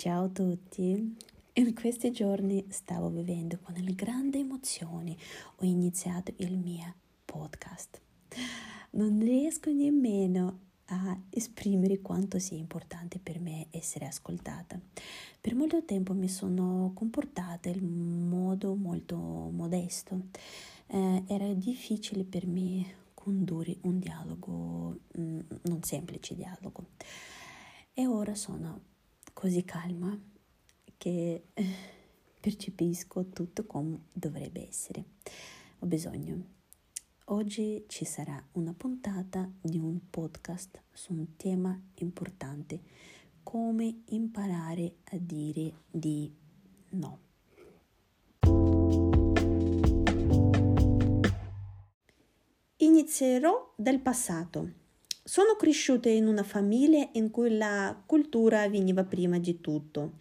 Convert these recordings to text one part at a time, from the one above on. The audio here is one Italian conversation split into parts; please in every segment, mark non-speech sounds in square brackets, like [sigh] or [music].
Ciao a tutti! In questi giorni stavo vivendo con grande emozione. Ho iniziato il mio podcast. Non riesco nemmeno a esprimere quanto sia importante per me essere ascoltata. Per molto tempo mi sono comportata in modo molto modesto. Eh, era difficile per me condurre un dialogo, mm, non semplice dialogo. E ora sono così calma che [laughs] percepisco tutto come dovrebbe essere. Ho bisogno. Oggi ci sarà una puntata di un podcast su un tema importante, come imparare a dire di no. Inizierò dal passato. Sono cresciuta in una famiglia in cui la cultura veniva prima di tutto.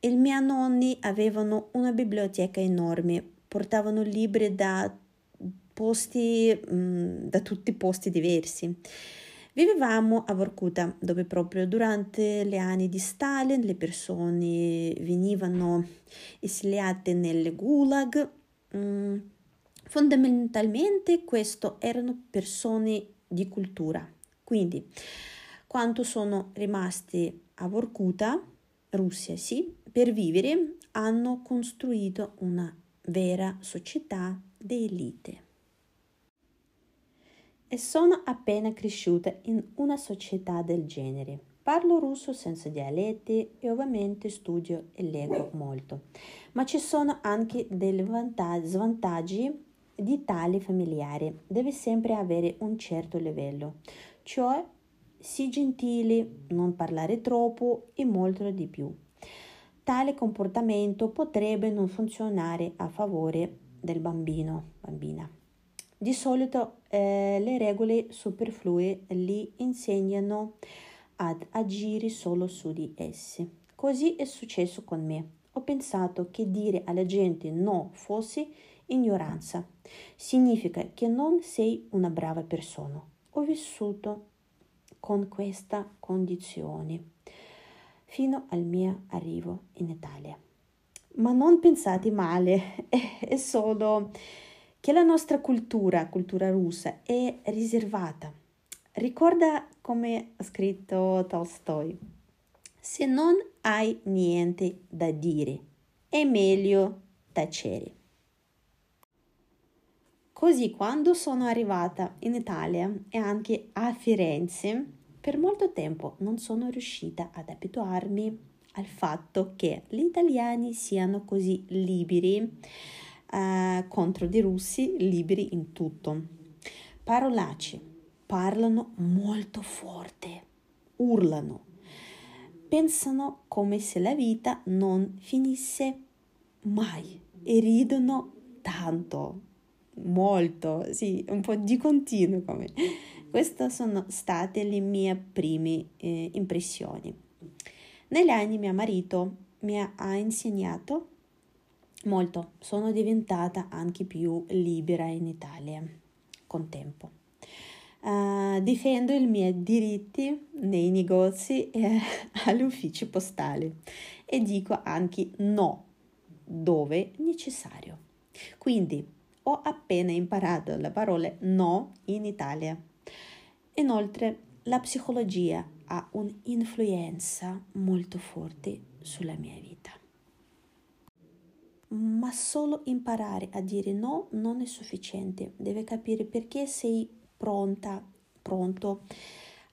I miei nonni avevano una biblioteca enorme, portavano libri da posti, mm, da tutti posti diversi. Vivevamo a Vorkuta, dove proprio durante gli anni di Stalin le persone venivano esiliate nelle gulag. Mm, fondamentalmente queste erano persone di cultura quindi, quanto sono rimasti a Vorkuta, Russia sì, per vivere hanno costruito una vera società di. E sono appena cresciuta in una società del genere. Parlo russo senza dialetti e ovviamente studio e leggo molto, ma ci sono anche dei vantaggi, svantaggi di tale familiare. Deve sempre avere un certo livello cioè sii gentili, non parlare troppo e molto di più. Tale comportamento potrebbe non funzionare a favore del bambino, bambina. Di solito eh, le regole superflue li insegnano ad agire solo su di essi. Così è successo con me. Ho pensato che dire alla gente no fosse ignoranza. Significa che non sei una brava persona ho vissuto con questa condizione fino al mio arrivo in Italia. Ma non pensate male, [laughs] è solo che la nostra cultura, cultura russa, è riservata. Ricorda come ha scritto Tolstoi, se non hai niente da dire, è meglio tacere. Così quando sono arrivata in Italia e anche a Firenze, per molto tempo non sono riuscita ad abituarmi al fatto che gli italiani siano così liberi eh, contro i russi, liberi in tutto. Parolacci, parlano molto forte, urlano, pensano come se la vita non finisse mai e ridono tanto molto, sì, un po' di continuo come. Queste sono state le mie prime eh, impressioni. Negli anni mio marito mi ha insegnato molto, sono diventata anche più libera in Italia con tempo. Uh, difendo i miei diritti nei negozi e [laughs] agli uffici postali e dico anche no dove necessario. Quindi ho appena imparato la parola no in Italia. Inoltre, la psicologia ha un'influenza molto forte sulla mia vita. Ma solo imparare a dire no non è sufficiente, deve capire perché sei pronta, pronto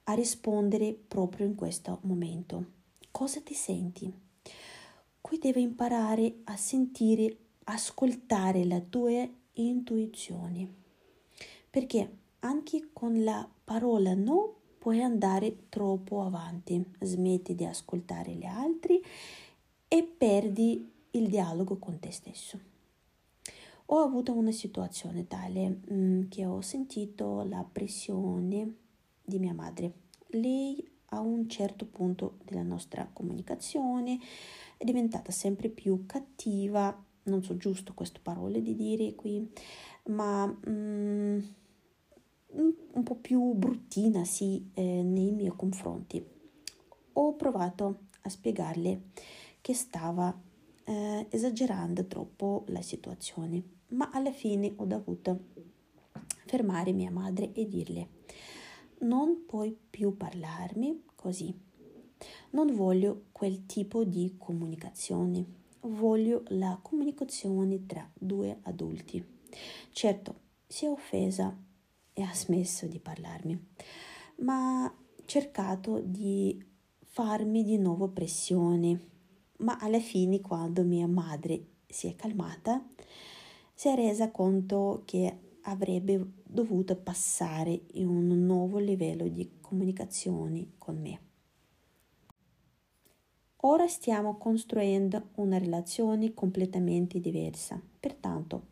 a rispondere proprio in questo momento. Cosa ti senti? Qui devi imparare a sentire, ascoltare la tua intuizioni. Perché anche con la parola no puoi andare troppo avanti, smetti di ascoltare gli altri e perdi il dialogo con te stesso. Ho avuto una situazione tale mm, che ho sentito la pressione di mia madre. Lei a un certo punto della nostra comunicazione è diventata sempre più cattiva non so giusto queste parole di dire qui, ma mm, un po' più bruttina, sì, eh, nei miei confronti. ho provato a spiegarle che stava eh, esagerando troppo la situazione, ma alla fine ho dovuto fermare mia madre e dirle non puoi più parlarmi così. Non voglio quel tipo di comunicazione, voglio la comunicazione tra due adulti. Certo, si è offesa e ha smesso di parlarmi, ma ha cercato di farmi di nuovo pressione. Ma alla fine, quando mia madre si è calmata, si è resa conto che avrebbe dovuto passare in un nuovo livello di comunicazione con me. Ora stiamo costruendo una relazione completamente diversa, pertanto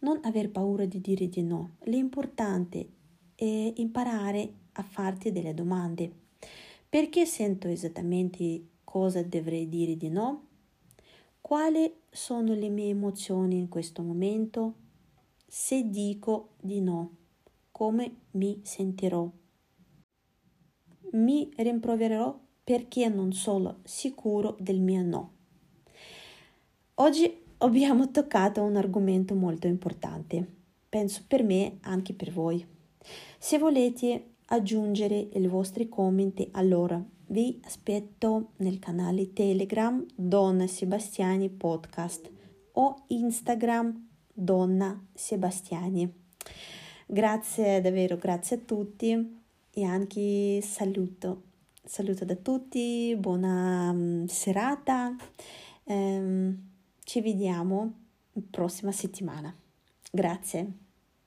non aver paura di dire di no. L'importante è imparare a farti delle domande. Perché sento esattamente cosa dovrei dire di no? Quali sono le mie emozioni in questo momento? Se dico di no, come mi sentirò? Mi rimprovererò perché non sono sicuro del mio no. Oggi abbiamo toccato un argomento molto importante, penso per me anche per voi. Se volete aggiungere i vostri commenti, allora vi aspetto nel canale Telegram Donna Sebastiani Podcast o Instagram Donna Sebastiani. Grazie davvero, grazie a tutti e anche saluto. Saluto da tutti, buona um, serata. Um, ci vediamo prossima settimana. Grazie.